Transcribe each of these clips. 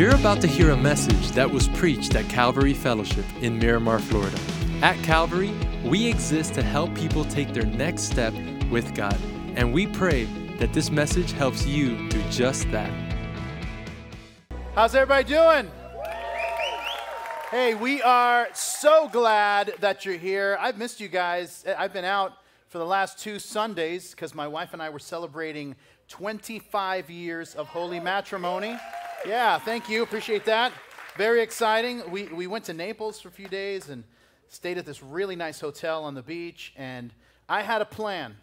You're about to hear a message that was preached at Calvary Fellowship in Miramar, Florida. At Calvary, we exist to help people take their next step with God, and we pray that this message helps you do just that. How's everybody doing? Hey, we are so glad that you're here. I've missed you guys. I've been out for the last two Sundays because my wife and I were celebrating 25 years of holy matrimony. Yeah, thank you. Appreciate that. Very exciting. We, we went to Naples for a few days and stayed at this really nice hotel on the beach. And I had a plan.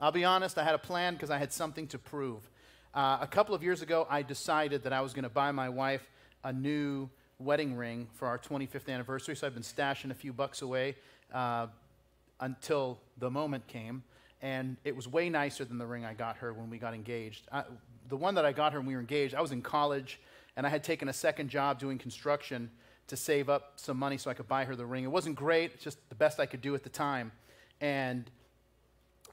I'll be honest, I had a plan because I had something to prove. Uh, a couple of years ago, I decided that I was going to buy my wife a new wedding ring for our 25th anniversary. So I've been stashing a few bucks away uh, until the moment came. And it was way nicer than the ring I got her when we got engaged. I, the one that I got her when we were engaged, I was in college and I had taken a second job doing construction to save up some money so I could buy her the ring. It wasn't great, it's just the best I could do at the time. And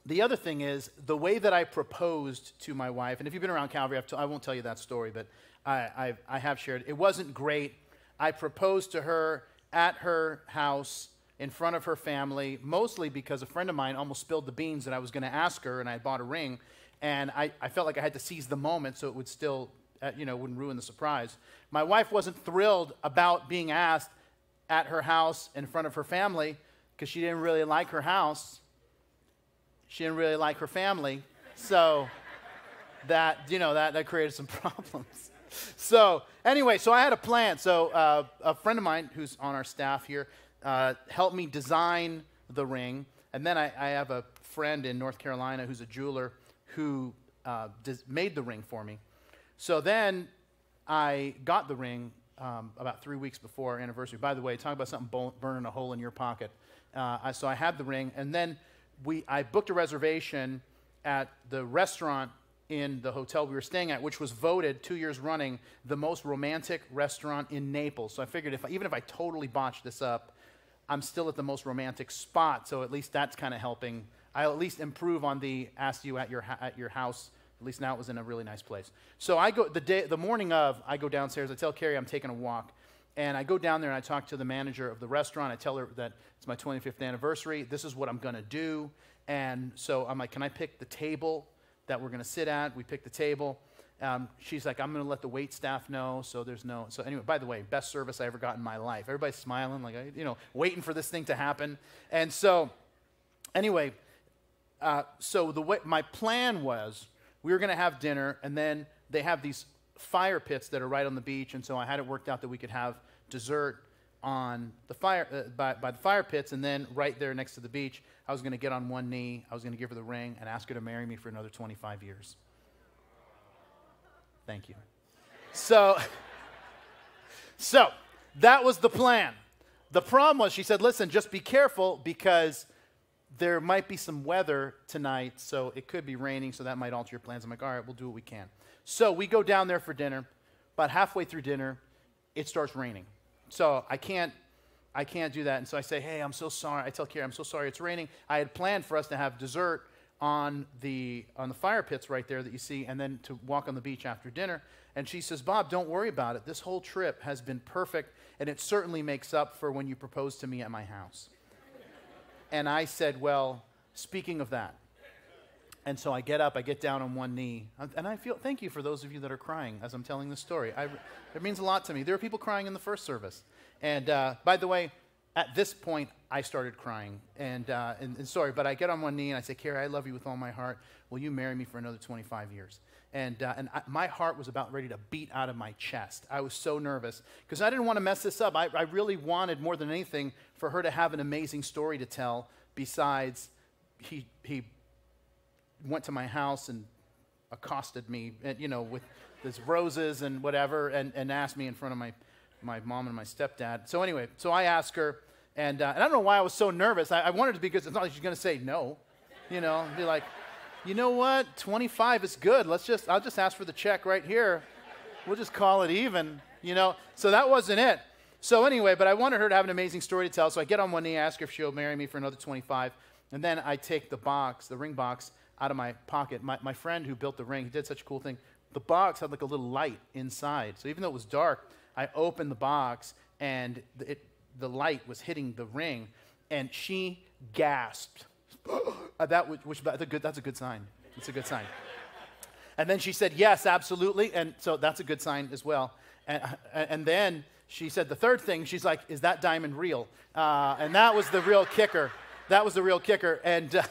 the other thing is the way that I proposed to my wife, and if you've been around Calvary, t- I won't tell you that story, but I, I, I have shared. It wasn't great. I proposed to her at her house in front of her family, mostly because a friend of mine almost spilled the beans that I was going to ask her, and I had bought a ring and I, I felt like I had to seize the moment so it would still, uh, you know, wouldn't ruin the surprise. My wife wasn't thrilled about being asked at her house in front of her family because she didn't really like her house. She didn't really like her family. So that, you know, that, that created some problems. So anyway, so I had a plan. So uh, a friend of mine who's on our staff here uh, helped me design the ring. And then I, I have a friend in North Carolina who's a jeweler who uh, made the ring for me. So then I got the ring um, about three weeks before our anniversary. By the way, talk about something burning a hole in your pocket. Uh, I, so I had the ring, and then we, I booked a reservation at the restaurant in the hotel we were staying at, which was voted two years running the most romantic restaurant in Naples. So I figured if even if I totally botched this up, I'm still at the most romantic spot. So at least that's kind of helping I'll at least improve on the ask you at your, at your house. At least now it was in a really nice place. So I go, the, day, the morning of, I go downstairs. I tell Carrie I'm taking a walk. And I go down there and I talk to the manager of the restaurant. I tell her that it's my 25th anniversary. This is what I'm going to do. And so I'm like, can I pick the table that we're going to sit at? We pick the table. Um, she's like, I'm going to let the wait staff know. So there's no. So anyway, by the way, best service I ever got in my life. Everybody's smiling, like, you know, waiting for this thing to happen. And so, anyway, uh, so the way, my plan was we were going to have dinner, and then they have these fire pits that are right on the beach, and so I had it worked out that we could have dessert on the fire uh, by, by the fire pits, and then right there next to the beach, I was going to get on one knee, I was going to give her the ring, and ask her to marry me for another 25 years. Thank you. So, so that was the plan. The problem was, she said, "Listen, just be careful because." There might be some weather tonight, so it could be raining, so that might alter your plans. I'm like, all right, we'll do what we can. So we go down there for dinner. About halfway through dinner, it starts raining. So I can't, I can't do that. And so I say, hey, I'm so sorry. I tell Carrie, I'm so sorry it's raining. I had planned for us to have dessert on the on the fire pits right there that you see, and then to walk on the beach after dinner. And she says, Bob, don't worry about it. This whole trip has been perfect, and it certainly makes up for when you proposed to me at my house. And I said, Well, speaking of that. And so I get up, I get down on one knee, and I feel thank you for those of you that are crying as I'm telling this story. I, it means a lot to me. There are people crying in the first service. And uh, by the way, at this point, I started crying. And, uh, and, and, sorry, but I get on one knee and I say, Carrie, I love you with all my heart. Will you marry me for another 25 years? And, uh, and I, my heart was about ready to beat out of my chest. I was so nervous because I didn't want to mess this up. I, I really wanted, more than anything, for her to have an amazing story to tell besides he, he went to my house and accosted me, and, you know, with his roses and whatever, and, and asked me in front of my, my mom and my stepdad. So anyway, so I asked her, and, uh, and I don't know why I was so nervous. I, I wanted to be because it's not like she's going to say no, you know, be like, you know what? 25 is good. Let's just, I'll just ask for the check right here. We'll just call it even, you know? So that wasn't it. So anyway, but I wanted her to have an amazing story to tell. So I get on one knee, ask her if she'll marry me for another 25. And then I take the box, the ring box, out of my pocket. My, my friend who built the ring, he did such a cool thing. The box had like a little light inside. So even though it was dark, I opened the box and it, the light was hitting the ring, and she gasped. That was, which, that's, a good, that's a good sign. It's a good sign. And then she said, Yes, absolutely. And so that's a good sign as well. And, and then she said the third thing, she's like, Is that diamond real? Uh, and that was the real kicker. That was the real kicker. And uh,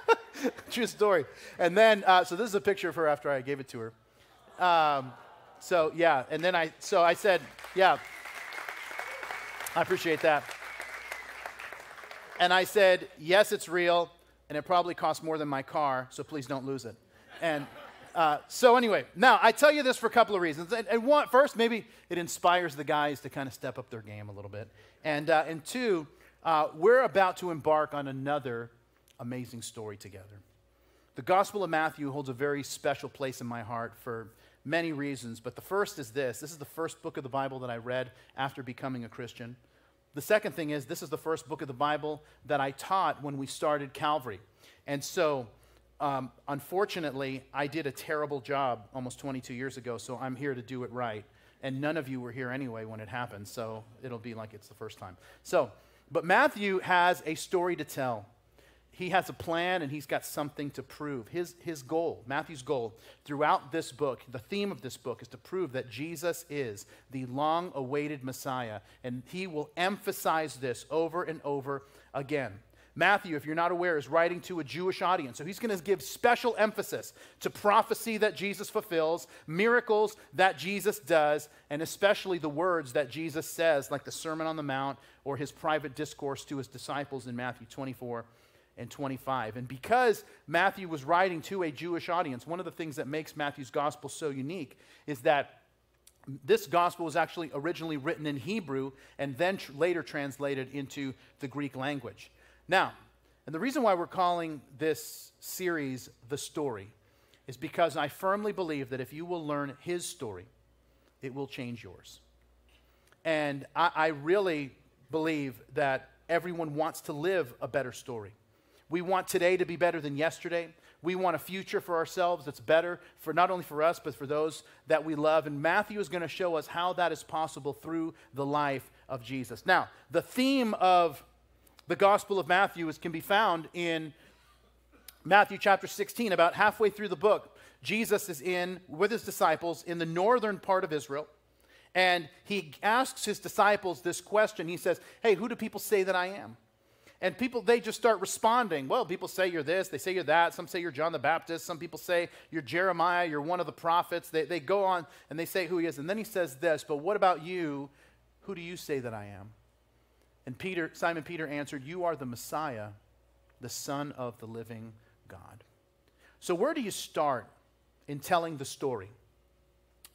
true story. And then, uh, so this is a picture of her after I gave it to her. Um, so yeah, and then I, so I said, Yeah, I appreciate that. And I said, Yes, it's real, and it probably costs more than my car, so please don't lose it. And uh, so anyway, now I tell you this for a couple of reasons. And, and, one, first, maybe it inspires the guys to kind of step up their game a little bit. And, uh, and two, uh, we're about to embark on another amazing story together. The Gospel of Matthew holds a very special place in my heart for many reasons, but the first is this. This is the first book of the Bible that I read after becoming a Christian. The second thing is, this is the first book of the Bible that I taught when we started Calvary. And so um, unfortunately, I did a terrible job almost 22 years ago, so I'm here to do it right. And none of you were here anyway when it happened, so it'll be like it's the first time. So, but Matthew has a story to tell. He has a plan and he's got something to prove. His, his goal, Matthew's goal, throughout this book, the theme of this book is to prove that Jesus is the long awaited Messiah. And he will emphasize this over and over again. Matthew, if you're not aware, is writing to a Jewish audience. So he's going to give special emphasis to prophecy that Jesus fulfills, miracles that Jesus does, and especially the words that Jesus says, like the Sermon on the Mount or his private discourse to his disciples in Matthew 24 and 25. And because Matthew was writing to a Jewish audience, one of the things that makes Matthew's gospel so unique is that this gospel was actually originally written in Hebrew and then tr- later translated into the Greek language. Now, and the reason why we're calling this series The Story is because I firmly believe that if you will learn his story, it will change yours. And I, I really believe that everyone wants to live a better story. We want today to be better than yesterday. We want a future for ourselves that's better for not only for us, but for those that we love. And Matthew is going to show us how that is possible through the life of Jesus. Now, the theme of the Gospel of Matthew is, can be found in Matthew chapter 16, about halfway through the book. Jesus is in with his disciples in the northern part of Israel. And he asks his disciples this question. He says, Hey, who do people say that I am? And people, they just start responding. Well, people say you're this, they say you're that. Some say you're John the Baptist. Some people say you're Jeremiah, you're one of the prophets. They, they go on and they say who he is. And then he says this, But what about you? Who do you say that I am? And Peter, Simon Peter answered, You are the Messiah, the Son of the living God. So, where do you start in telling the story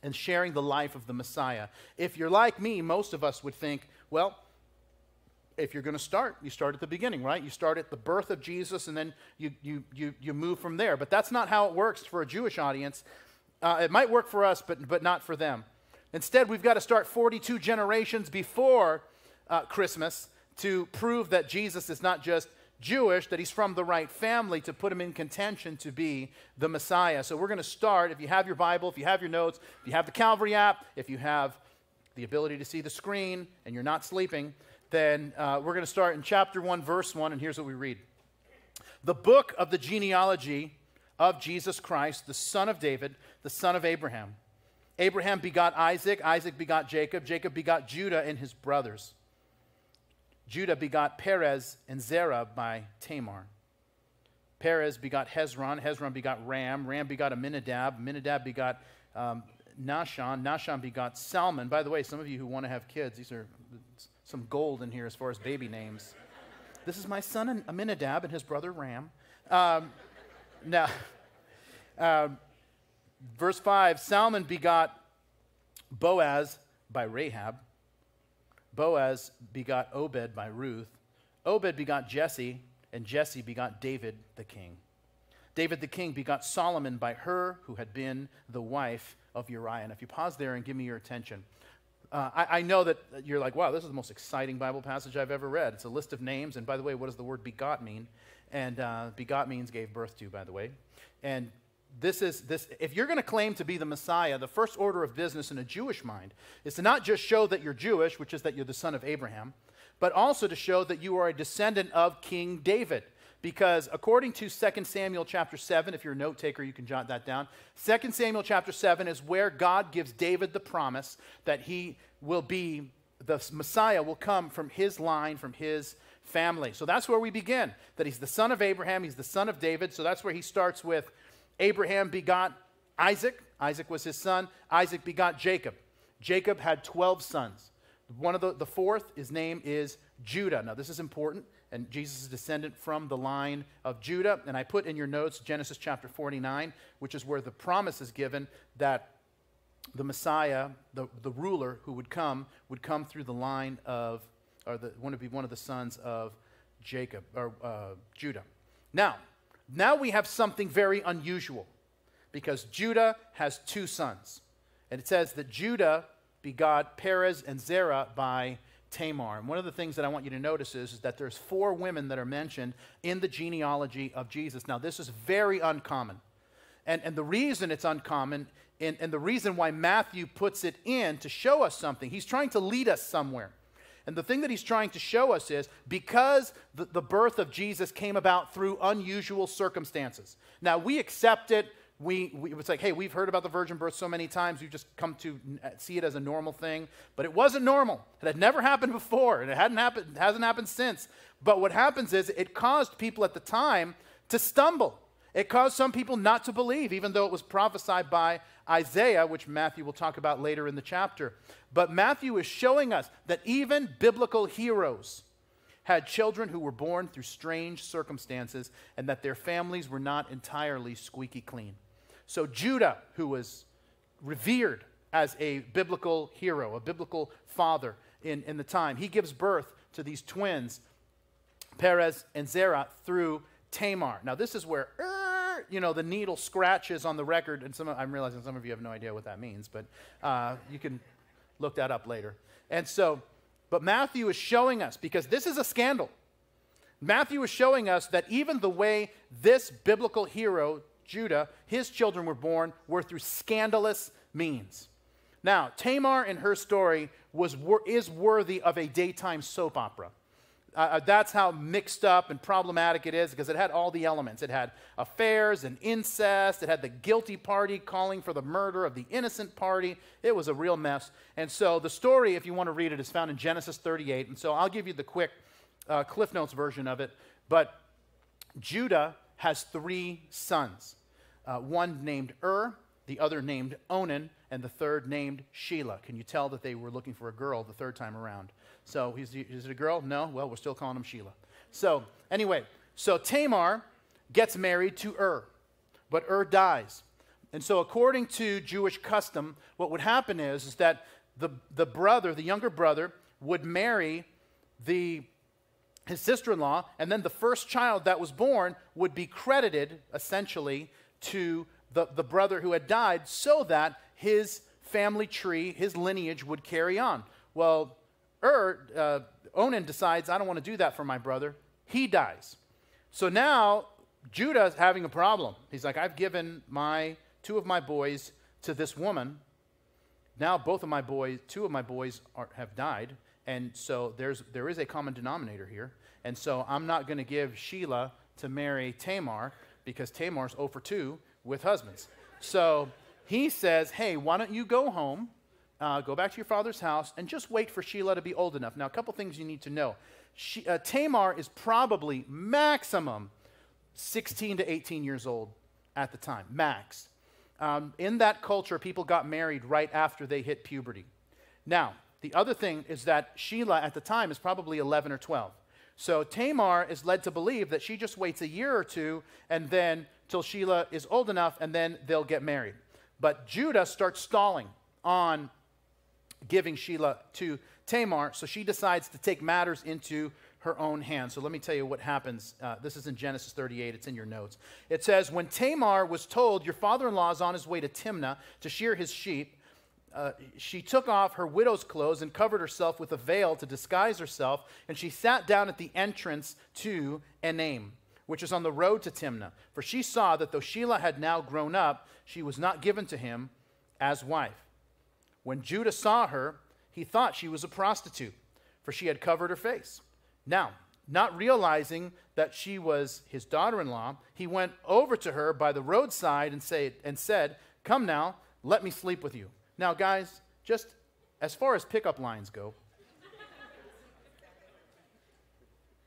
and sharing the life of the Messiah? If you're like me, most of us would think, well, if you're going to start, you start at the beginning, right? You start at the birth of Jesus and then you, you, you, you move from there. But that's not how it works for a Jewish audience. Uh, it might work for us, but, but not for them. Instead, we've got to start 42 generations before uh, Christmas to prove that Jesus is not just Jewish, that he's from the right family to put him in contention to be the Messiah. So we're going to start. If you have your Bible, if you have your notes, if you have the Calvary app, if you have the ability to see the screen and you're not sleeping, then uh, we're going to start in chapter 1, verse 1, and here's what we read The book of the genealogy of Jesus Christ, the son of David, the son of Abraham. Abraham begot Isaac, Isaac begot Jacob, Jacob begot Judah and his brothers. Judah begot Perez and Zerah by Tamar. Perez begot Hezron, Hezron begot Ram, Ram begot Aminadab, Aminadab begot um, Nahshon, Nahshon begot Salmon. By the way, some of you who want to have kids, these are some gold in here as far as baby names. This is my son Amminadab and his brother Ram. Um, now, uh, verse 5 Salmon begot Boaz by Rahab. Boaz begot Obed by Ruth. Obed begot Jesse, and Jesse begot David the king. David the king begot Solomon by her who had been the wife of Uriah. And if you pause there and give me your attention, uh, I, I, know that you're like, wow, this is the most exciting Bible passage I've ever read. It's a list of names. And by the way, what does the word begot mean? And uh, begot means gave birth to, by the way. And this is this if you're going to claim to be the Messiah, the first order of business in a Jewish mind is to not just show that you're Jewish, which is that you're the son of Abraham, but also to show that you are a descendant of King David. Because according to 2 Samuel chapter 7, if you're a note taker, you can jot that down. 2 Samuel chapter 7 is where God gives David the promise that he will be, the Messiah will come from his line, from his family. So that's where we begin. That he's the son of Abraham, he's the son of David. So that's where he starts with Abraham begot Isaac. Isaac was his son. Isaac begot Jacob. Jacob had 12 sons. One of the, the fourth, his name is Judah. Now, this is important, and Jesus is descendant from the line of Judah. And I put in your notes Genesis chapter 49, which is where the promise is given that the Messiah, the, the ruler who would come, would come through the line of, or the, want to be one of the sons of Jacob, or uh, Judah. Now, now we have something very unusual because Judah has two sons. And it says that Judah begot Perez and Zerah by Tamar. And one of the things that I want you to notice is, is that there's four women that are mentioned in the genealogy of Jesus. Now, this is very uncommon. And, and the reason it's uncommon, and, and the reason why Matthew puts it in to show us something, he's trying to lead us somewhere. And the thing that he's trying to show us is because the, the birth of Jesus came about through unusual circumstances. Now, we accept it we, we, it's like, hey, we've heard about the virgin birth so many times, we've just come to uh, see it as a normal thing. But it wasn't normal. It had never happened before, and it hadn't happened, it hasn't happened since. But what happens is it caused people at the time to stumble. It caused some people not to believe, even though it was prophesied by Isaiah, which Matthew will talk about later in the chapter. But Matthew is showing us that even biblical heroes had children who were born through strange circumstances and that their families were not entirely squeaky clean. So, Judah, who was revered as a biblical hero, a biblical father in, in the time, he gives birth to these twins, Perez and Zerah, through Tamar. Now, this is where, er, you know, the needle scratches on the record, and some of, I'm realizing some of you have no idea what that means, but uh, you can look that up later. And so, but Matthew is showing us, because this is a scandal. Matthew is showing us that even the way this biblical hero Judah, his children were born were through scandalous means. Now, Tamar in her story was, is worthy of a daytime soap opera. Uh, uh, that's how mixed up and problematic it is because it had all the elements. It had affairs and incest. It had the guilty party calling for the murder of the innocent party. It was a real mess. And so the story, if you want to read it, is found in Genesis 38. And so I'll give you the quick uh, Cliff Notes version of it. But Judah has three sons uh, one named Ur, the other named Onan, and the third named Sheila. Can you tell that they were looking for a girl the third time around? So, is is it a girl? No? Well, we're still calling him Sheila. So, anyway, so Tamar gets married to Ur, but Ur dies. And so, according to Jewish custom, what would happen is, is that the, the brother, the younger brother, would marry the his sister in law, and then the first child that was born would be credited essentially to the, the brother who had died so that his family tree, his lineage would carry on. Well, Ur, uh, Onan decides, I don't want to do that for my brother. He dies. So now Judah's having a problem. He's like, I've given my two of my boys to this woman. Now both of my boys, two of my boys are, have died. And so there's, there is a common denominator here. And so I'm not going to give Sheila to marry Tamar because Tamar's 0 for 2 with husbands. So he says, Hey, why don't you go home, uh, go back to your father's house, and just wait for Sheila to be old enough? Now, a couple things you need to know. She, uh, Tamar is probably maximum 16 to 18 years old at the time, max. Um, in that culture, people got married right after they hit puberty. Now, the other thing is that Sheila at the time is probably 11 or 12. So Tamar is led to believe that she just waits a year or two and then till Sheila is old enough and then they'll get married. But Judah starts stalling on giving Sheila to Tamar, so she decides to take matters into her own hands. So let me tell you what happens. Uh, this is in Genesis 38, it's in your notes. It says, When Tamar was told, Your father in law is on his way to Timnah to shear his sheep, uh, she took off her widow's clothes and covered herself with a veil to disguise herself, and she sat down at the entrance to Enaim, which is on the road to Timnah. For she saw that though Shelah had now grown up, she was not given to him as wife. When Judah saw her, he thought she was a prostitute, for she had covered her face. Now, not realizing that she was his daughter in law, he went over to her by the roadside and, say, and said, Come now, let me sleep with you. Now, guys, just as far as pickup lines go,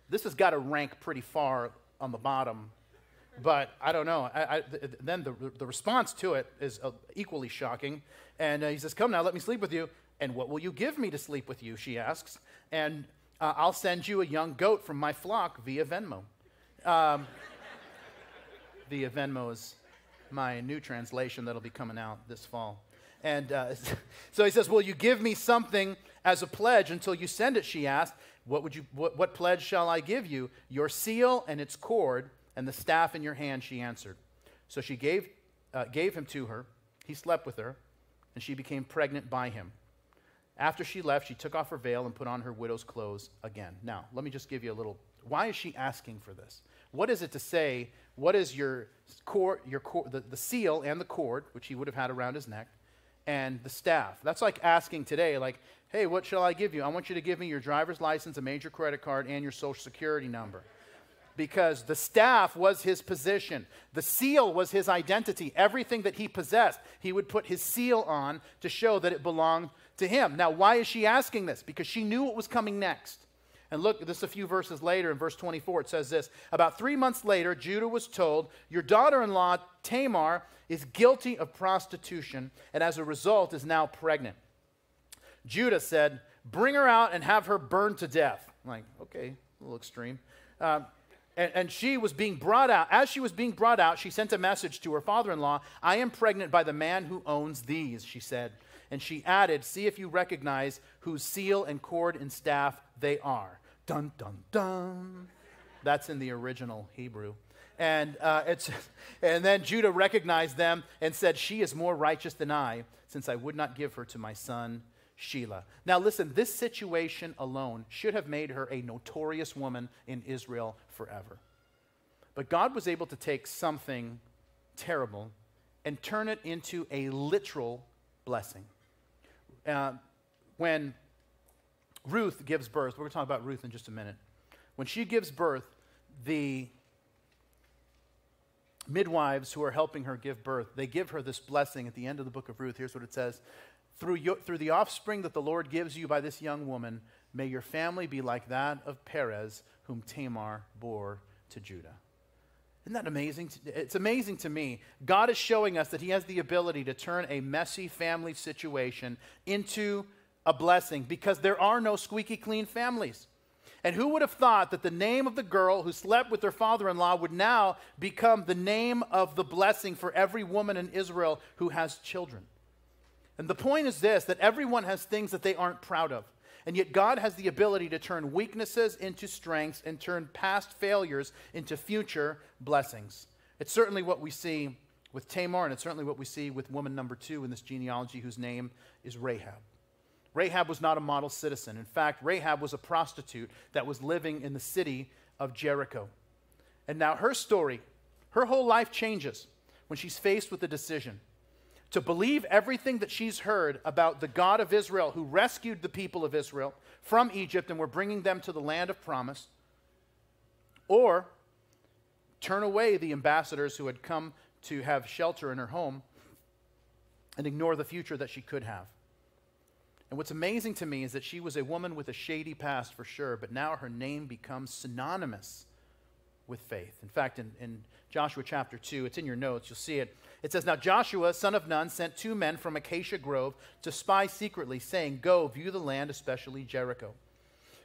this has got to rank pretty far on the bottom. But I don't know. I, I, th- then the, the response to it is uh, equally shocking. And uh, he says, Come now, let me sleep with you. And what will you give me to sleep with you? She asks. And uh, I'll send you a young goat from my flock via Venmo. Um, via Venmo is my new translation that'll be coming out this fall. And uh, so he says, Will you give me something as a pledge until you send it? She asked. What, would you, what, what pledge shall I give you? Your seal and its cord, and the staff in your hand, she answered. So she gave, uh, gave him to her. He slept with her, and she became pregnant by him. After she left, she took off her veil and put on her widow's clothes again. Now, let me just give you a little. Why is she asking for this? What is it to say? What is your cord, your the, the seal and the cord, which he would have had around his neck, and the staff? That's like asking today, like, hey, what shall I give you? I want you to give me your driver's license, a major credit card, and your social security number because the staff was his position. The seal was his identity. Everything that he possessed, he would put his seal on to show that it belonged to him. Now, why is she asking this? Because she knew what was coming next. And look, this a few verses later in verse 24, it says this About three months later, Judah was told, Your daughter in law, Tamar, is guilty of prostitution, and as a result is now pregnant. Judah said, Bring her out and have her burned to death. I'm like, okay, a little extreme. Uh, and, and, she was being brought out. As she was being brought out, she sent a message to her father in law I am pregnant by the man who owns these, she said. And she added, See if you recognize whose seal and cord and staff they are. Dun, dun, dun. That's in the original Hebrew. And, uh, it's, and then Judah recognized them and said, She is more righteous than I, since I would not give her to my son Sheila. Now, listen, this situation alone should have made her a notorious woman in Israel forever. But God was able to take something terrible and turn it into a literal blessing. Uh, when Ruth gives birth, we're going to talk about Ruth in just a minute. When she gives birth, the midwives who are helping her give birth, they give her this blessing at the end of the book of Ruth. Here's what it says through, your, through the offspring that the Lord gives you by this young woman, may your family be like that of Perez, whom Tamar bore to Judah. Isn't that amazing? It's amazing to me. God is showing us that He has the ability to turn a messy family situation into a blessing because there are no squeaky clean families. And who would have thought that the name of the girl who slept with her father in law would now become the name of the blessing for every woman in Israel who has children? And the point is this that everyone has things that they aren't proud of. And yet, God has the ability to turn weaknesses into strengths and turn past failures into future blessings. It's certainly what we see with Tamar, and it's certainly what we see with woman number two in this genealogy, whose name is Rahab. Rahab was not a model citizen. In fact, Rahab was a prostitute that was living in the city of Jericho. And now her story, her whole life changes when she's faced with a decision to believe everything that she's heard about the God of Israel who rescued the people of Israel from Egypt and were bringing them to the land of promise, or turn away the ambassadors who had come to have shelter in her home and ignore the future that she could have. And what's amazing to me is that she was a woman with a shady past for sure, but now her name becomes synonymous with faith. In fact, in, in Joshua chapter 2, it's in your notes, you'll see it. It says, Now Joshua, son of Nun, sent two men from Acacia Grove to spy secretly, saying, Go, view the land, especially Jericho.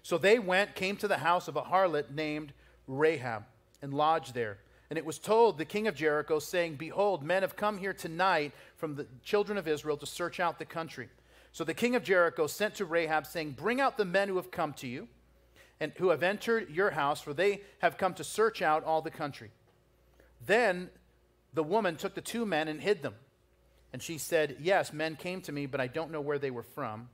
So they went, came to the house of a harlot named Rahab, and lodged there. And it was told the king of Jericho, saying, Behold, men have come here tonight from the children of Israel to search out the country. So the king of Jericho sent to Rahab, saying, Bring out the men who have come to you, and who have entered your house, for they have come to search out all the country. Then the woman took the two men and hid them. And she said, Yes, men came to me, but I don't know where they were from.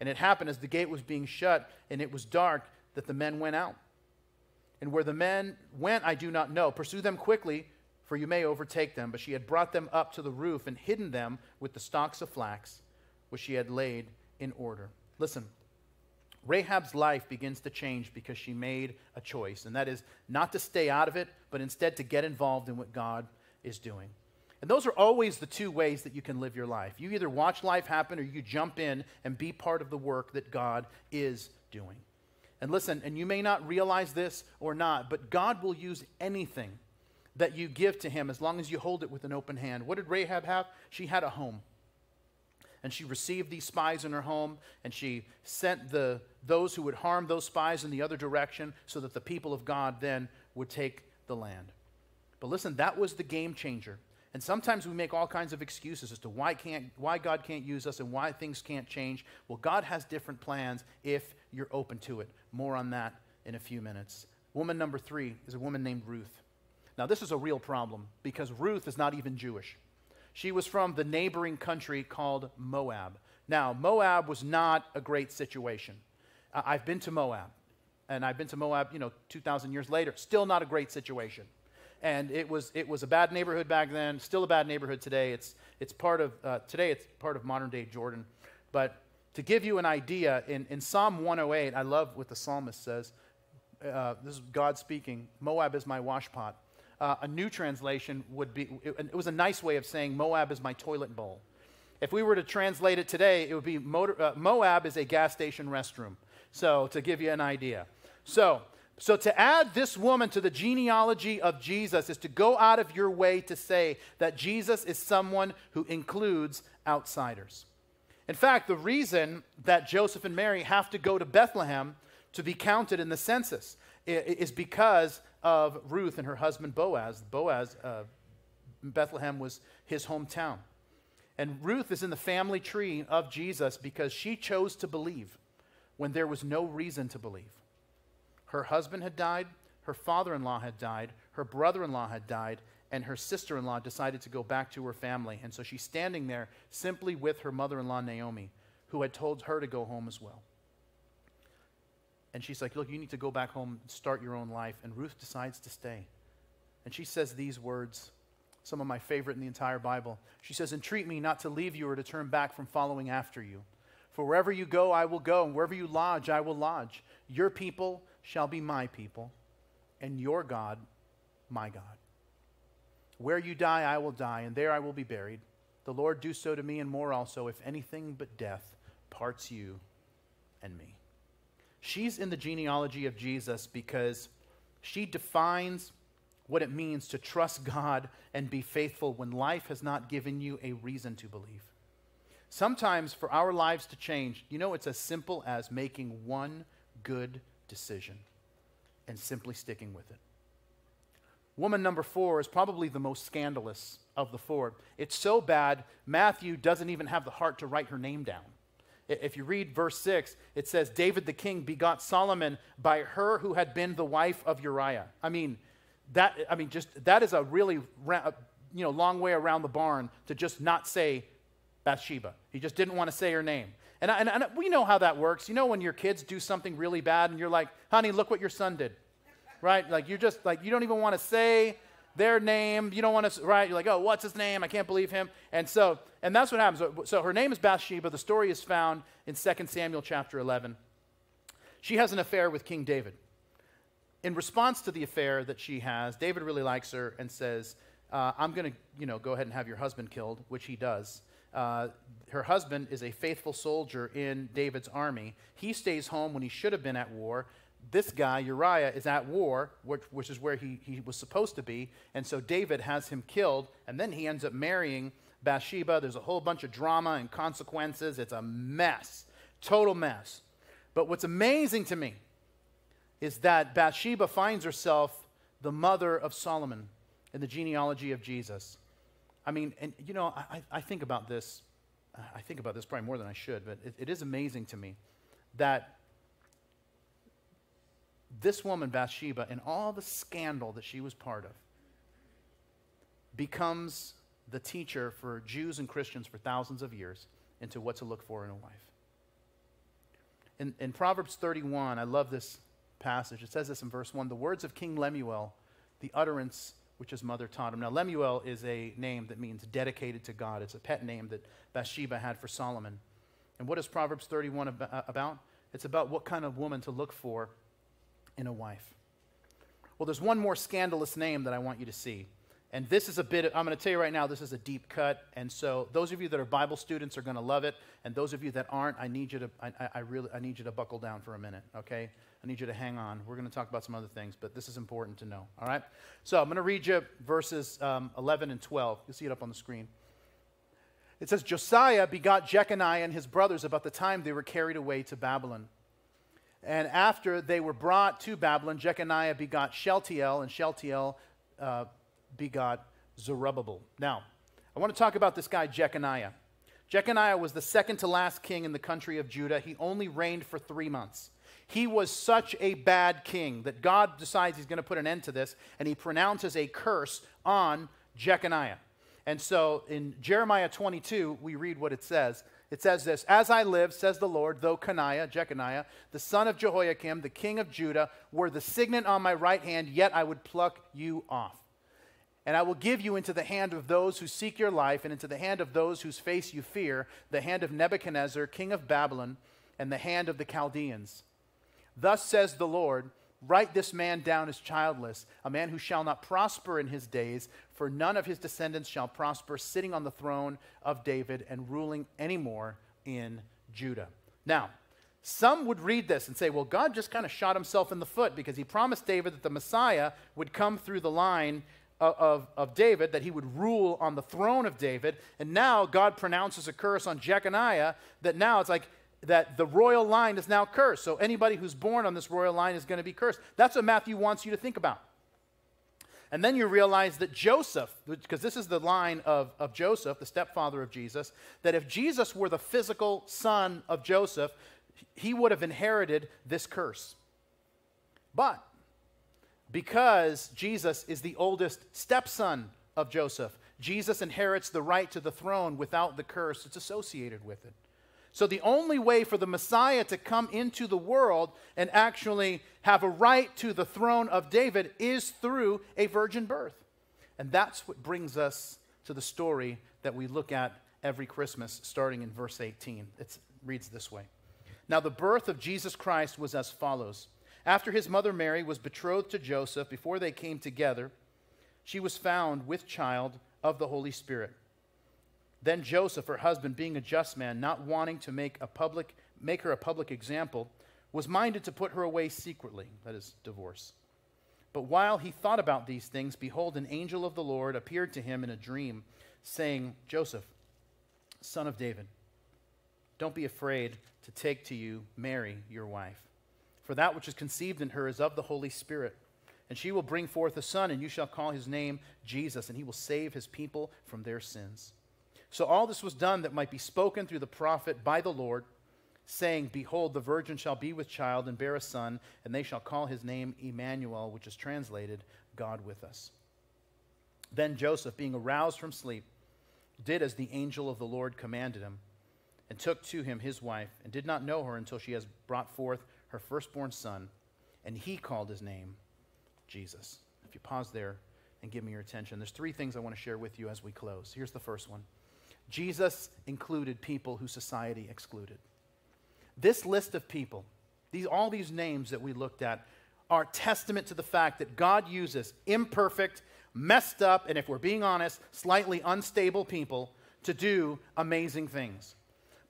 And it happened as the gate was being shut and it was dark that the men went out. And where the men went, I do not know. Pursue them quickly, for you may overtake them. But she had brought them up to the roof and hidden them with the stalks of flax, which she had laid in order. Listen, Rahab's life begins to change because she made a choice, and that is not to stay out of it, but instead to get involved in what God is doing. And those are always the two ways that you can live your life. You either watch life happen or you jump in and be part of the work that God is doing. And listen, and you may not realize this or not, but God will use anything that you give to Him as long as you hold it with an open hand. What did Rahab have? She had a home and she received these spies in her home, and she sent the, those who would harm those spies in the other direction so that the people of God then would take the land. But listen, that was the game changer. And sometimes we make all kinds of excuses as to why, can't, why God can't use us and why things can't change. Well, God has different plans if you're open to it. More on that in a few minutes. Woman number three is a woman named Ruth. Now, this is a real problem because Ruth is not even Jewish. She was from the neighboring country called Moab. Now, Moab was not a great situation. I've been to Moab, and I've been to Moab, you know, 2,000 years later. Still not a great situation. And it was, it was a bad neighborhood back then, still a bad neighborhood today. It's, it's part of, uh, today it's part of modern day Jordan. But to give you an idea, in, in Psalm 108, I love what the psalmist says. Uh, this is God speaking Moab is my washpot uh, a new translation would be, it, it, was a nice way of saying Moab is my toilet bowl. If we were to translate it today, it would be motor, uh, Moab is a gas station restroom. So, to give you an idea. So, so to add this woman to the genealogy of Jesus is to go out of your way to say that Jesus is someone who includes outsiders. In fact, the reason that Joseph and Mary have to go to Bethlehem to be counted in the census is because of Ruth and her husband Boaz. Boaz, uh, Bethlehem was his hometown. And Ruth is in the family tree of Jesus because she chose to believe when there was no reason to believe. Her husband had died, her father in law had died, her brother in law had died, and her sister in law decided to go back to her family. And so she's standing there simply with her mother in law, Naomi, who had told her to go home as well. And she's like, Look, you need to go back home and start your own life. And Ruth decides to stay. And she says these words, some of my favorite in the entire Bible. She says, Entreat me not to leave you or to turn back from following after you. For wherever you go, I will go, and wherever you lodge, I will lodge. Your people shall be my people, and your God, my God. Where you die, I will die, and there I will be buried. The Lord do so to me, and more also, if anything but death parts you and me. She's in the genealogy of Jesus because she defines what it means to trust God and be faithful when life has not given you a reason to believe. Sometimes for our lives to change, you know, it's as simple as making one good decision and simply sticking with it. Woman number four is probably the most scandalous of the four. It's so bad, Matthew doesn't even have the heart to write her name down. If you read verse 6, it says, David the king begot Solomon by her who had been the wife of Uriah. I mean, that, I mean, just that is a really you know, long way around the barn to just not say Bathsheba. He just didn't want to say her name. And, and, and we know how that works. You know, when your kids do something really bad and you're like, honey, look what your son did. Right? Like, you're just like, you don't even want to say their name. You don't want to, right? You're like, oh, what's his name? I can't believe him. And so, and that's what happens. So her name is Bathsheba. The story is found in 2 Samuel chapter 11. She has an affair with King David. In response to the affair that she has, David really likes her and says, uh, I'm going to, you know, go ahead and have your husband killed, which he does. Uh, her husband is a faithful soldier in David's army. He stays home when he should have been at war this guy, Uriah, is at war, which, which is where he, he was supposed to be. And so David has him killed, and then he ends up marrying Bathsheba. There's a whole bunch of drama and consequences. It's a mess, total mess. But what's amazing to me is that Bathsheba finds herself the mother of Solomon in the genealogy of Jesus. I mean, and you know, I, I think about this. I think about this probably more than I should, but it, it is amazing to me that this woman, Bathsheba, and all the scandal that she was part of, becomes the teacher for Jews and Christians for thousands of years into what to look for in a wife. In, in Proverbs 31, I love this, passage. It says this in verse 1 The words of King Lemuel, the utterance which his mother taught him. Now, Lemuel is a name that means dedicated to God, it's a pet name that Bathsheba had for Solomon. And what is Proverbs 31 uh, about? It's about what kind of woman to look for in a wife. Well, there's one more scandalous name that I want you to see. And this is a bit, I'm going to tell you right now, this is a deep cut. And so those of you that are Bible students are going to love it. And those of you that aren't, I need you to, I, I really, I need you to buckle down for a minute, okay? I need you to hang on. We're going to talk about some other things, but this is important to know, all right? So I'm going to read you verses um, 11 and 12. You'll see it up on the screen. It says, Josiah begot Jeconiah and his brothers about the time they were carried away to Babylon. And after they were brought to Babylon, Jeconiah begot Shealtiel, and Shealtiel uh, begot Zerubbabel. Now, I want to talk about this guy, Jeconiah. Jeconiah was the second to last king in the country of Judah. He only reigned for three months. He was such a bad king that God decides he's going to put an end to this, and he pronounces a curse on Jeconiah. And so in Jeremiah 22, we read what it says. It says this As I live, says the Lord, though Coniah, Jeconiah, the son of Jehoiakim, the king of Judah, were the signet on my right hand, yet I would pluck you off. And I will give you into the hand of those who seek your life, and into the hand of those whose face you fear, the hand of Nebuchadnezzar, king of Babylon, and the hand of the Chaldeans. Thus says the Lord Write this man down as childless, a man who shall not prosper in his days, for none of his descendants shall prosper, sitting on the throne of David and ruling anymore in Judah. Now, some would read this and say, well, God just kind of shot himself in the foot because he promised David that the Messiah would come through the line of, of, of, David, that he would rule on the throne of David. And now God pronounces a curse on Jeconiah that now it's like that the royal line is now cursed. So anybody who's born on this royal line is going to be cursed. That's what Matthew wants you to think about. And then you realize that Joseph, because this is the line of, of Joseph, the stepfather of Jesus, that if Jesus were the physical son of Joseph, he would have inherited this curse. But because Jesus is the oldest stepson of Joseph. Jesus inherits the right to the throne without the curse that's associated with it. So, the only way for the Messiah to come into the world and actually have a right to the throne of David is through a virgin birth. And that's what brings us to the story that we look at every Christmas, starting in verse 18. It reads this way Now, the birth of Jesus Christ was as follows. After his mother Mary was betrothed to Joseph, before they came together, she was found with child of the Holy Spirit. Then Joseph, her husband, being a just man, not wanting to make, a public, make her a public example, was minded to put her away secretly, that is, divorce. But while he thought about these things, behold, an angel of the Lord appeared to him in a dream, saying, Joseph, son of David, don't be afraid to take to you Mary, your wife for that which is conceived in her is of the Holy Spirit. And she will bring forth a son, and you shall call his name Jesus, and he will save his people from their sins. So all this was done that might be spoken through the prophet by the Lord, saying, Behold, the virgin shall be with child and bear a son, and they shall call his name Emmanuel, which is translated, God with us. Then Joseph, being aroused from sleep, did as the angel of the Lord commanded him, and took to him his wife, and did not know her until she has brought forth her firstborn son, and he called his name Jesus. If you pause there and give me your attention, there's three things I want to share with you as we close. Here's the first one Jesus included people who society excluded. This list of people, these, all these names that we looked at, are testament to the fact that God uses imperfect, messed up, and if we're being honest, slightly unstable people to do amazing things.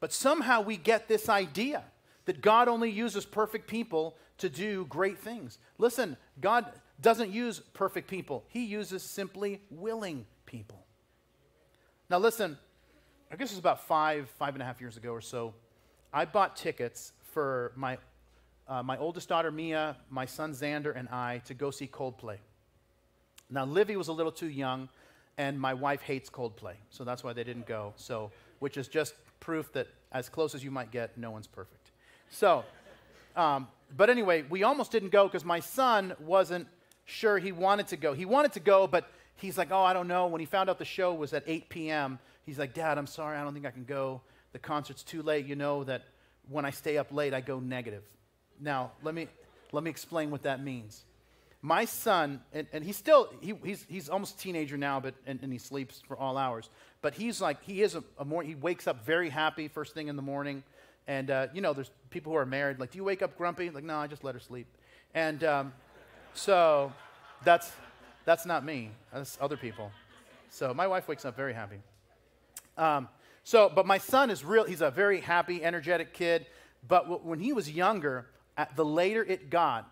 But somehow we get this idea that God only uses perfect people to do great things. Listen, God doesn't use perfect people, He uses simply willing people. Now, listen, I guess it was about five, five and a half years ago or so. I bought tickets for my, uh, my oldest daughter, Mia, my son, Xander, and I to go see Coldplay. Now, Livy was a little too young, and my wife hates Coldplay, so that's why they didn't go. So, which is just proof that as close as you might get, no one's perfect. So, um, but anyway, we almost didn't go because my son wasn't sure he wanted to go. He wanted to go, but he's like, oh, I don't know. When he found out the show was at 8 p.m., he's like, Dad, I'm sorry, I don't think I can go. The concert's too late. You know that when I stay up late, I go negative. Now, let me, Let me explain what that means. My son, and, and he's still, he, he's, he's almost a teenager now, but, and, and he sleeps for all hours. But he's like, he is a, a more, he wakes up very happy first thing in the morning. And, uh, you know, there's people who are married, like, do you wake up grumpy? Like, no, I just let her sleep. And um, so that's, that's not me, that's other people. So my wife wakes up very happy. Um, so, but my son is real, he's a very happy, energetic kid. But w- when he was younger, at, the later it got,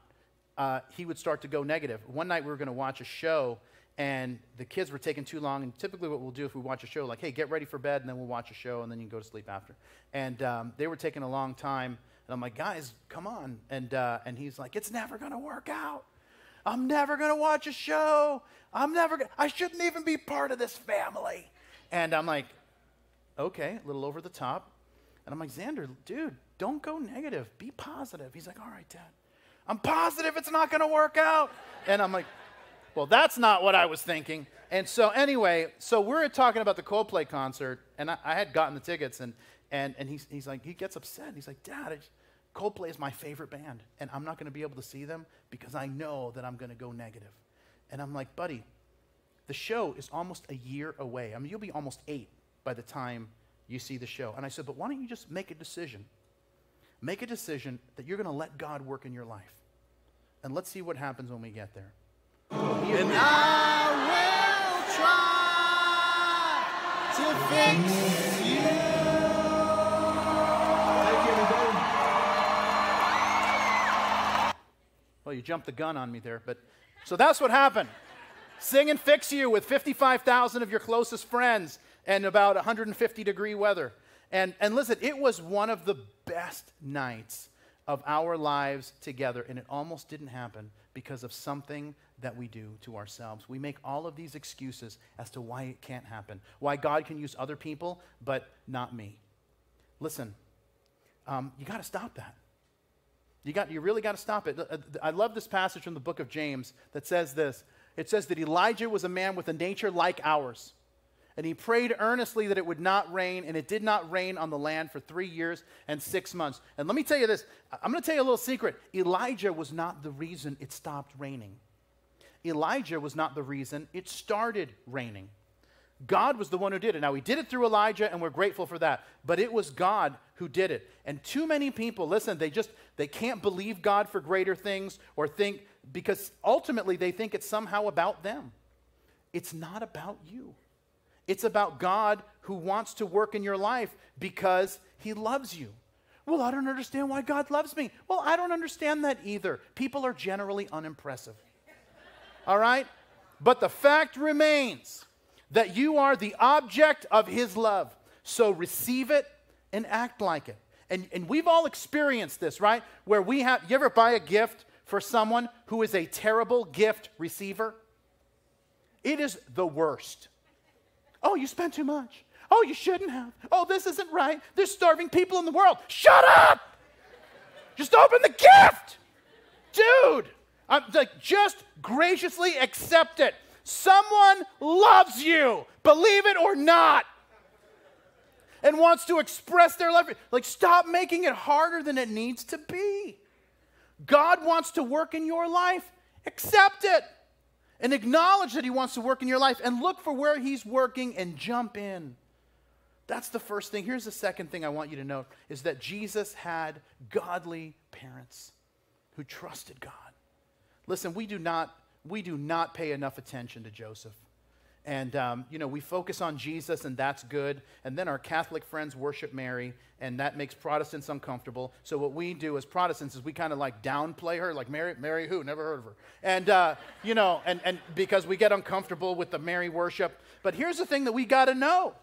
uh, he would start to go negative. One night we were going to watch a show, and the kids were taking too long. And typically, what we'll do if we watch a show, like, hey, get ready for bed, and then we'll watch a show, and then you can go to sleep after. And um, they were taking a long time, and I'm like, guys, come on. And, uh, and he's like, it's never going to work out. I'm never going to watch a show. I'm never going I shouldn't even be part of this family. And I'm like, okay, a little over the top. And I'm like, Xander, dude, don't go negative. Be positive. He's like, all right, Dad. I'm positive it's not going to work out. And I'm like, well, that's not what I was thinking. And so, anyway, so we're talking about the Coldplay concert, and I, I had gotten the tickets, and, and, and he's, he's like, he gets upset. And He's like, Dad, Coldplay is my favorite band, and I'm not going to be able to see them because I know that I'm going to go negative. And I'm like, buddy, the show is almost a year away. I mean, you'll be almost eight by the time you see the show. And I said, but why don't you just make a decision? Make a decision that you're going to let God work in your life. And let's see what happens when we get there. And I will try to fix you. Thank you, everybody. Well, you jumped the gun on me there, but so that's what happened. Sing and fix you with 55,000 of your closest friends and about 150 degree weather. And, and listen, it was one of the best nights of our lives together, and it almost didn't happen because of something that we do to ourselves. We make all of these excuses as to why it can't happen, why God can use other people, but not me. Listen, um, you got to stop that. You, got, you really got to stop it. Uh, I love this passage from the book of James that says this. It says that Elijah was a man with a nature like ours. And he prayed earnestly that it would not rain, and it did not rain on the land for three years and six months. And let me tell you this I'm going to tell you a little secret. Elijah was not the reason it stopped raining, Elijah was not the reason it started raining. God was the one who did it. Now, he did it through Elijah, and we're grateful for that. But it was God who did it. And too many people, listen, they just, they can't believe God for greater things or think, because ultimately they think it's somehow about them. It's not about you. It's about God who wants to work in your life because he loves you. Well, I don't understand why God loves me. Well, I don't understand that either. People are generally unimpressive. All right? But the fact remains that you are the object of his love. So receive it and act like it. And, and we've all experienced this, right? Where we have, you ever buy a gift for someone who is a terrible gift receiver? It is the worst. Oh, you spent too much. Oh, you shouldn't have. Oh, this isn't right. There's starving people in the world. Shut up! Just open the gift. Dude, I'm like, just graciously accept it. Someone loves you, believe it or not, and wants to express their love. Like, stop making it harder than it needs to be. God wants to work in your life, accept it and acknowledge that He wants to work in your life and look for where He's working and jump in. That's the first thing. Here's the second thing I want you to know is that Jesus had godly parents who trusted God. Listen, we do not, we do not pay enough attention to Joseph. And, um, you know, we focus on Jesus, and that's good. And then our Catholic friends worship Mary, and that makes Protestants uncomfortable. So what we do as Protestants is we kind of like downplay her, like Mary, Mary who? Never heard of her. And, uh, you know, and, and because we get uncomfortable with the Mary worship. But here's the thing that we got to know.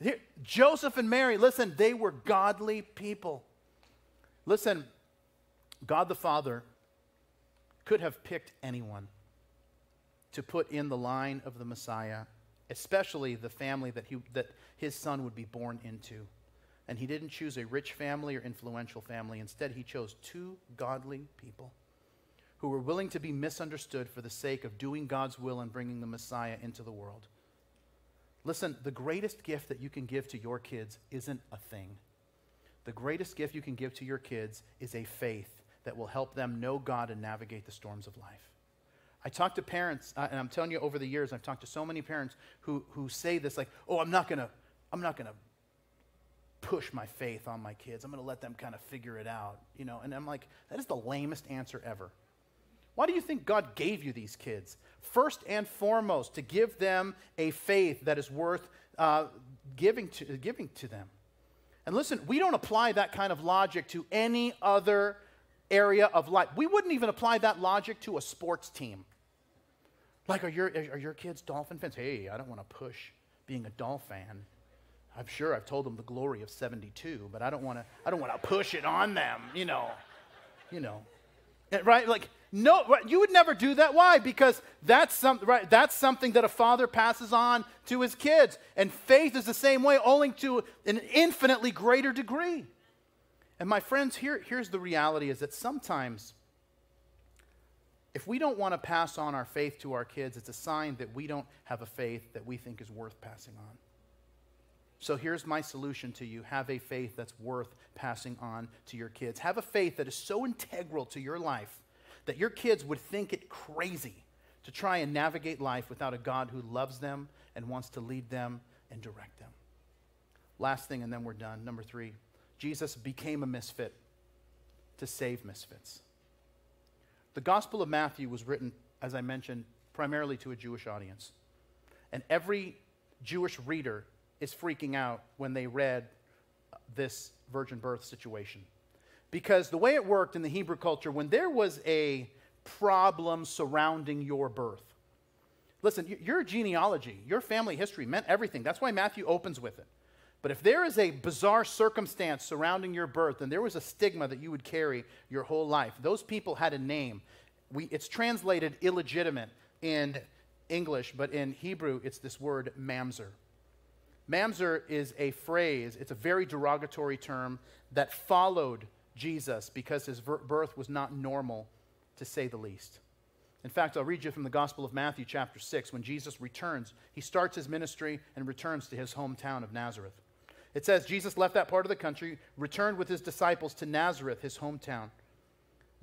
Here, Joseph and Mary, listen, they were godly people. Listen, God the Father could have picked anyone to put in the line of the Messiah, especially the family that, he, that his son would be born into. And he didn't choose a rich family or influential family. Instead, he chose two godly people who were willing to be misunderstood for the sake of doing God's will and bringing the Messiah into the world. Listen, the greatest gift that you can give to your kids isn't a thing. The greatest gift you can give to your kids is a faith that will help them know God and navigate the storms of life. I talk to parents, uh, and I'm telling you over the years, I've talked to so many parents who, who say this like, oh, I'm not gonna, I'm not gonna push my faith on my kids. I'm gonna let them kind of figure it out, you know. And I'm like, that is the lamest answer ever. Why do you think God gave you these kids? First and foremost, to give them a faith that is worth uh, giving, to, giving to them. And listen, we don't apply that kind of logic to any other area of life. We wouldn't even apply that logic to a sports team. Like, are your, are your kids Dolphin fans? Hey, I don't want to push being a Dolphin fan. I'm sure I've told them the glory of 72, but I don't want to I don't want to push it on them, you know. You know. Eh, right? Like no, you would never do that. Why? Because that's, some, right, that's something that a father passes on to his kids. And faith is the same way, only to an infinitely greater degree. And my friends, here, here's the reality is that sometimes if we don't want to pass on our faith to our kids, it's a sign that we don't have a faith that we think is worth passing on. So here's my solution to you have a faith that's worth passing on to your kids. Have a faith that is so integral to your life that your kids would think it crazy to try and navigate life without a God who loves them and wants to lead them and direct them. Last thing, and then we're done. Number three, Jesus became a misfit to save misfits. The Gospel of Matthew was written, as I mentioned, primarily to a Jewish audience. And every Jewish reader is freaking out when they read this virgin birth situation. Because the way it worked in the Hebrew culture, when there was a problem surrounding your birth, listen, your genealogy, your family history meant everything. That's why Matthew opens with it. But if there is a bizarre circumstance surrounding your birth and there was a stigma that you would carry your whole life, those people had a name. We, it's translated illegitimate in English, but in Hebrew, it's this word mamzer. Mamzer is a phrase, it's a very derogatory term that followed Jesus because his birth was not normal, to say the least. In fact, I'll read you from the Gospel of Matthew, chapter 6. When Jesus returns, he starts his ministry and returns to his hometown of Nazareth. It says, Jesus left that part of the country, returned with his disciples to Nazareth, his hometown.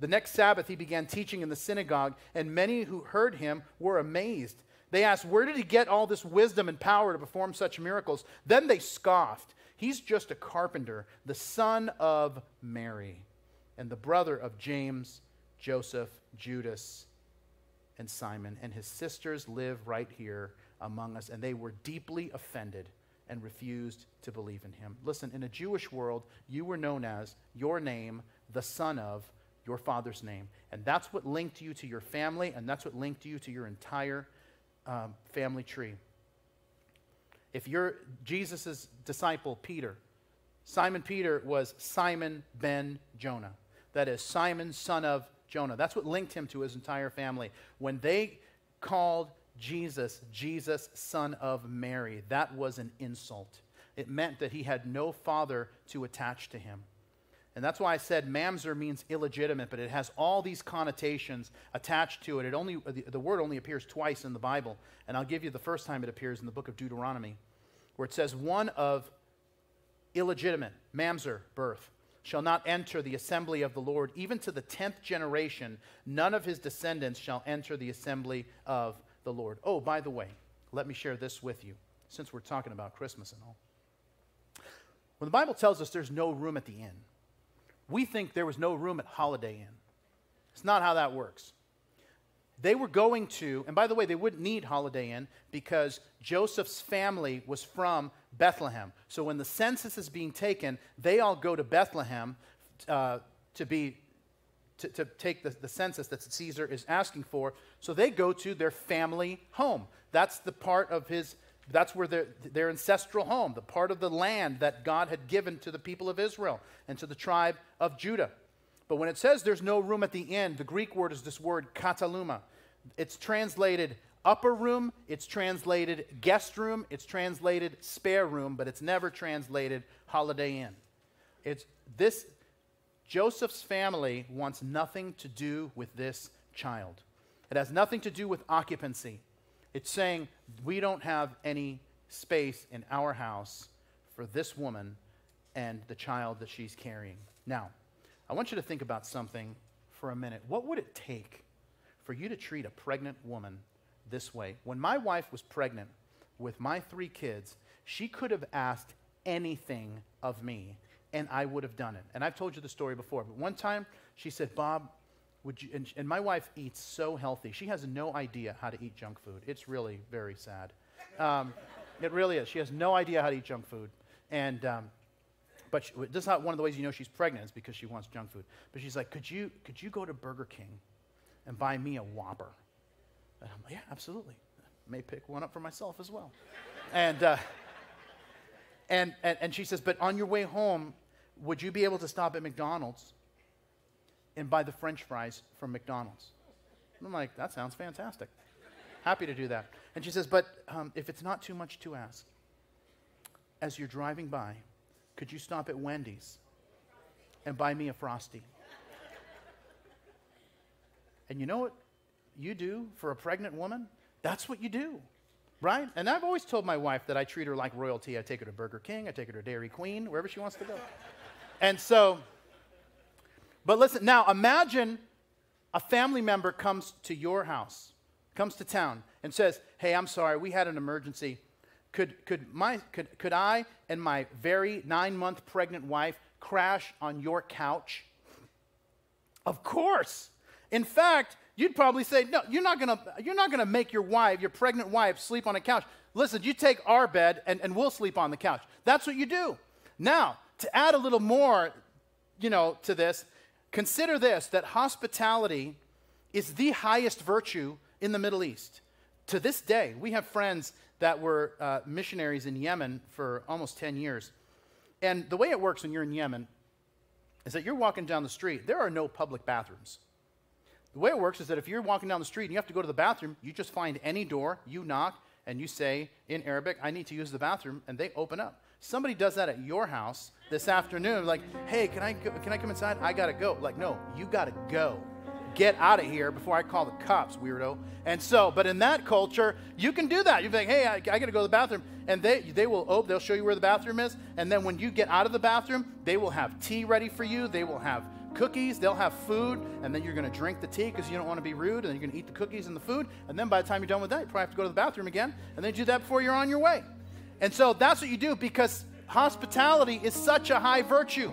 The next Sabbath, he began teaching in the synagogue, and many who heard him were amazed. They asked, Where did he get all this wisdom and power to perform such miracles? Then they scoffed. He's just a carpenter, the son of Mary, and the brother of James, Joseph, Judas, and Simon. And his sisters live right here among us, and they were deeply offended and refused to believe in him. Listen, in a Jewish world, you were known as your name, the son of your father's name. And that's what linked you to your family, and that's what linked you to your entire um, family tree. If you're Jesus' disciple, Peter, Simon Peter was Simon ben Jonah. That is, Simon, son of Jonah. That's what linked him to his entire family. When they called Jesus, Jesus, son of Mary, that was an insult. It meant that he had no father to attach to him. And that's why I said mamzer means illegitimate, but it has all these connotations attached to it. It only, the, the word only appears twice in the Bible, and I'll give you the first time it appears in the book of Deuteronomy, where it says, One of illegitimate, mamzer, birth, shall not enter the assembly of the Lord, even to the tenth generation, none of his descendants shall enter the assembly of the Lord. Oh, by the way, let me share this with you, since we're talking about Christmas and all. When the Bible tells us there's no room at the inn, we think there was no room at Holiday Inn. It's not how that works. They were going to, and by the way, they wouldn't need Holiday Inn because Joseph's family was from Bethlehem. So when the census is being taken, they all go to Bethlehem uh, to be to, to take the, the census that Caesar is asking for. So they go to their family home. That's the part of his that's where their, their ancestral home, the part of the land that God had given to the people of Israel and to the tribe of Judah. But when it says there's no room at the end, the Greek word is this word kataluma. It's translated upper room, it's translated guest room, it's translated spare room, but it's never translated holiday inn. It's this Joseph's family wants nothing to do with this child. It has nothing to do with occupancy. It's saying we don't have any space in our house for this woman and the child that she's carrying. Now, I want you to think about something for a minute. What would it take for you to treat a pregnant woman this way? When my wife was pregnant with my three kids, she could have asked anything of me, and I would have done it. And I've told you the story before, but one time she said, Bob, would you, and, and my wife eats so healthy. She has no idea how to eat junk food. It's really very sad. Um, it really is. She has no idea how to eat junk food. And, um, but she, this is not one of the ways you know she's pregnant is because she wants junk food. But she's like, could you, could you go to Burger King and buy me a Whopper? And I'm like, yeah, absolutely. May pick one up for myself as well. and, uh, and, and, and she says, but on your way home, would you be able to stop at McDonald's and buy the french fries from McDonald's? And I'm like, that sounds fantastic. Happy to do that. And she says, but um, if it's not too much to ask, as you're driving by, could you stop at Wendy's and buy me a Frosty? And you know what you do for a pregnant woman? That's what you do, right? And I've always told my wife that I treat her like royalty. I take her to Burger King, I take her to Dairy Queen, wherever she wants to go. And so, but listen, now imagine a family member comes to your house, comes to town, and says, Hey, I'm sorry, we had an emergency. Could, could, my, could, could I and my very nine month pregnant wife crash on your couch? Of course. In fact, you'd probably say, No, you're not gonna, you're not gonna make your wife, your pregnant wife, sleep on a couch. Listen, you take our bed and, and we'll sleep on the couch. That's what you do. Now, to add a little more, you know, to this, consider this that hospitality is the highest virtue in the Middle East. To this day, we have friends that were uh, missionaries in Yemen for almost 10 years. And the way it works when you're in Yemen is that you're walking down the street, there are no public bathrooms. The way it works is that if you're walking down the street and you have to go to the bathroom, you just find any door, you knock, and you say in Arabic, I need to use the bathroom, and they open up. Somebody does that at your house this afternoon, like, hey, can I, can I come inside? I gotta go. Like, no, you gotta go get out of here before I call the cops, weirdo. And so, but in that culture, you can do that. You think, hey, I, I got to go to the bathroom. And they, they will, oh, they'll show you where the bathroom is. And then when you get out of the bathroom, they will have tea ready for you. They will have cookies. They'll have food. And then you're going to drink the tea because you don't want to be rude. And then you're going to eat the cookies and the food. And then by the time you're done with that, you probably have to go to the bathroom again. And then do that before you're on your way. And so that's what you do because hospitality is such a high virtue.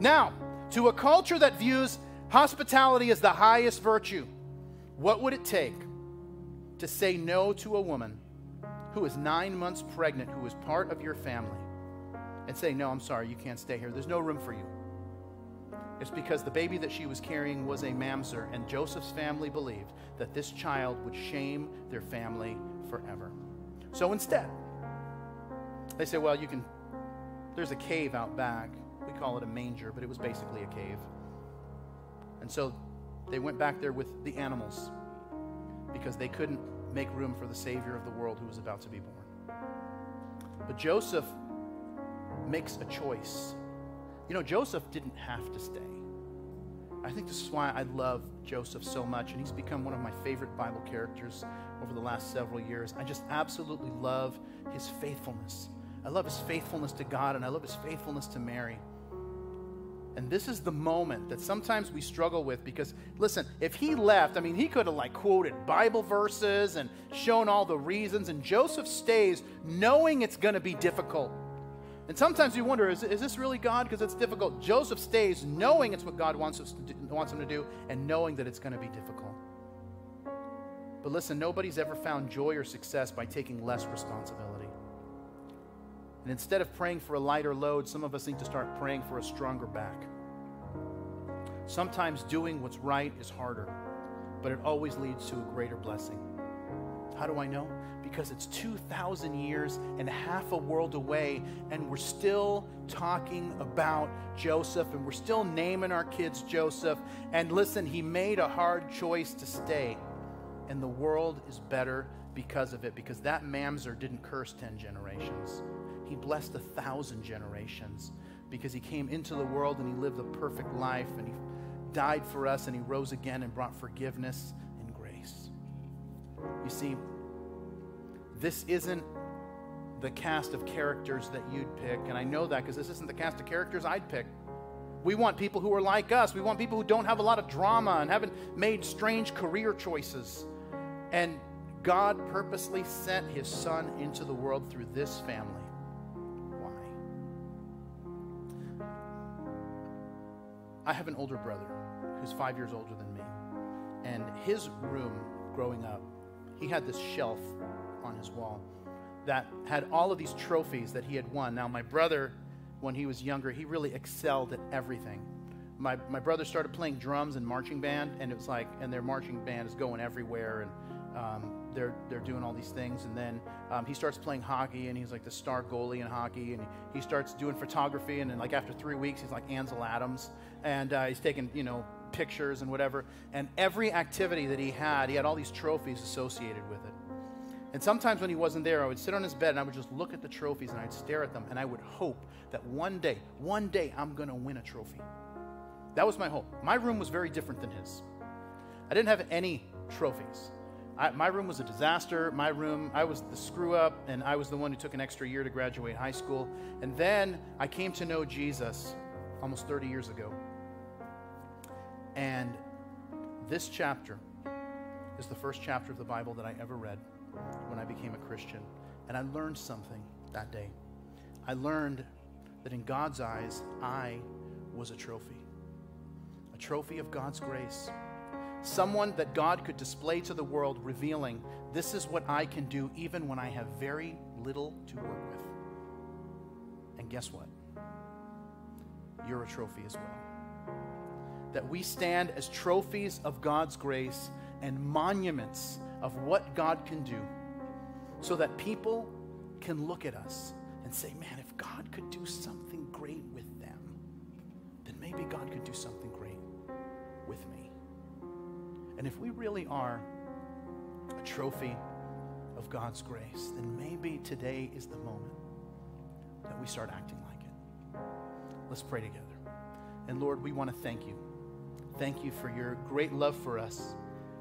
Now, to a culture that views Hospitality as the highest virtue. What would it take to say no to a woman who is nine months pregnant, who is part of your family, and say, No, I'm sorry, you can't stay here. There's no room for you. It's because the baby that she was carrying was a mamzer, and Joseph's family believed that this child would shame their family forever. So instead, they say, Well, you can, there's a cave out back. We call it a manger, but it was basically a cave. And so they went back there with the animals because they couldn't make room for the Savior of the world who was about to be born. But Joseph makes a choice. You know, Joseph didn't have to stay. I think this is why I love Joseph so much, and he's become one of my favorite Bible characters over the last several years. I just absolutely love his faithfulness. I love his faithfulness to God, and I love his faithfulness to Mary. And this is the moment that sometimes we struggle with because, listen, if he left, I mean, he could have like quoted Bible verses and shown all the reasons, and Joseph stays knowing it's going to be difficult. And sometimes you wonder, is, is this really God? Because it's difficult. Joseph stays knowing it's what God wants, us do, wants him to do and knowing that it's going to be difficult. But listen, nobody's ever found joy or success by taking less responsibility. And instead of praying for a lighter load, some of us need to start praying for a stronger back. Sometimes doing what's right is harder, but it always leads to a greater blessing. How do I know? Because it's 2,000 years and half a world away, and we're still talking about Joseph, and we're still naming our kids Joseph. And listen, he made a hard choice to stay, and the world is better because of it, because that mamzer didn't curse 10 generations. He blessed a thousand generations because he came into the world and he lived a perfect life and he died for us and he rose again and brought forgiveness and grace. You see, this isn't the cast of characters that you'd pick, and I know that because this isn't the cast of characters I'd pick. We want people who are like us. We want people who don't have a lot of drama and haven't made strange career choices. And God purposely sent his son into the world through this family. I have an older brother who's five years older than me. And his room growing up, he had this shelf on his wall that had all of these trophies that he had won. Now, my brother, when he was younger, he really excelled at everything. My, my brother started playing drums and marching band, and it was like, and their marching band is going everywhere, and um, they're, they're doing all these things. And then um, he starts playing hockey, and he's like the star goalie in hockey, and he starts doing photography, and then like after three weeks, he's like Ansel Adams, and uh, he's taking, you know, pictures and whatever. And every activity that he had, he had all these trophies associated with it. And sometimes when he wasn't there, I would sit on his bed and I would just look at the trophies and I'd stare at them and I would hope that one day, one day, I'm to win a trophy. That was my hope. My room was very different than his. I didn't have any trophies. I, my room was a disaster. My room, I was the screw up, and I was the one who took an extra year to graduate high school. And then I came to know Jesus almost 30 years ago. And this chapter is the first chapter of the Bible that I ever read when I became a Christian. And I learned something that day. I learned that in God's eyes, I was a trophy, a trophy of God's grace. Someone that God could display to the world, revealing, This is what I can do even when I have very little to work with. And guess what? You're a trophy as well that we stand as trophies of God's grace and monuments of what God can do so that people can look at us and say, man, if God could do something great with them, then maybe God could do something great with me. And if we really are a trophy of God's grace, then maybe today is the moment that we start acting like it. Let's pray together. And Lord, we want to thank you. Thank you for your great love for us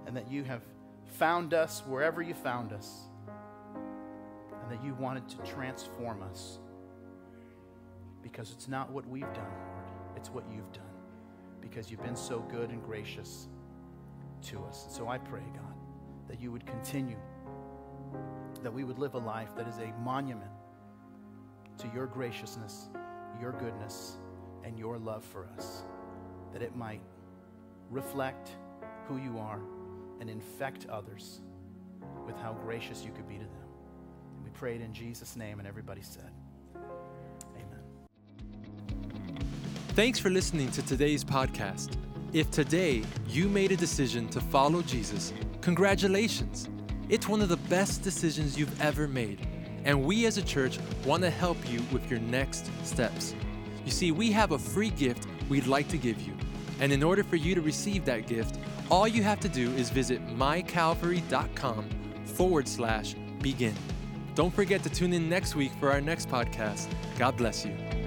and that you have found us wherever you found us and that you wanted to transform us because it's not what we've done, Lord, it's what you've done because you've been so good and gracious to us. And So I pray, God, that you would continue, that we would live a life that is a monument to your graciousness, your goodness, and your love for us, that it might reflect who you are and infect others with how gracious you could be to them. And we pray it in Jesus' name, and everybody said, Amen. Thanks for listening to today's podcast. If today you made a decision to follow Jesus, congratulations. It's one of the best decisions you've ever made. And we as a church want to help you with your next steps. You see, we have a free gift we'd like to give you. And in order for you to receive that gift, all you have to do is visit mycalvary.com forward slash begin. Don't forget to tune in next week for our next podcast. God bless you.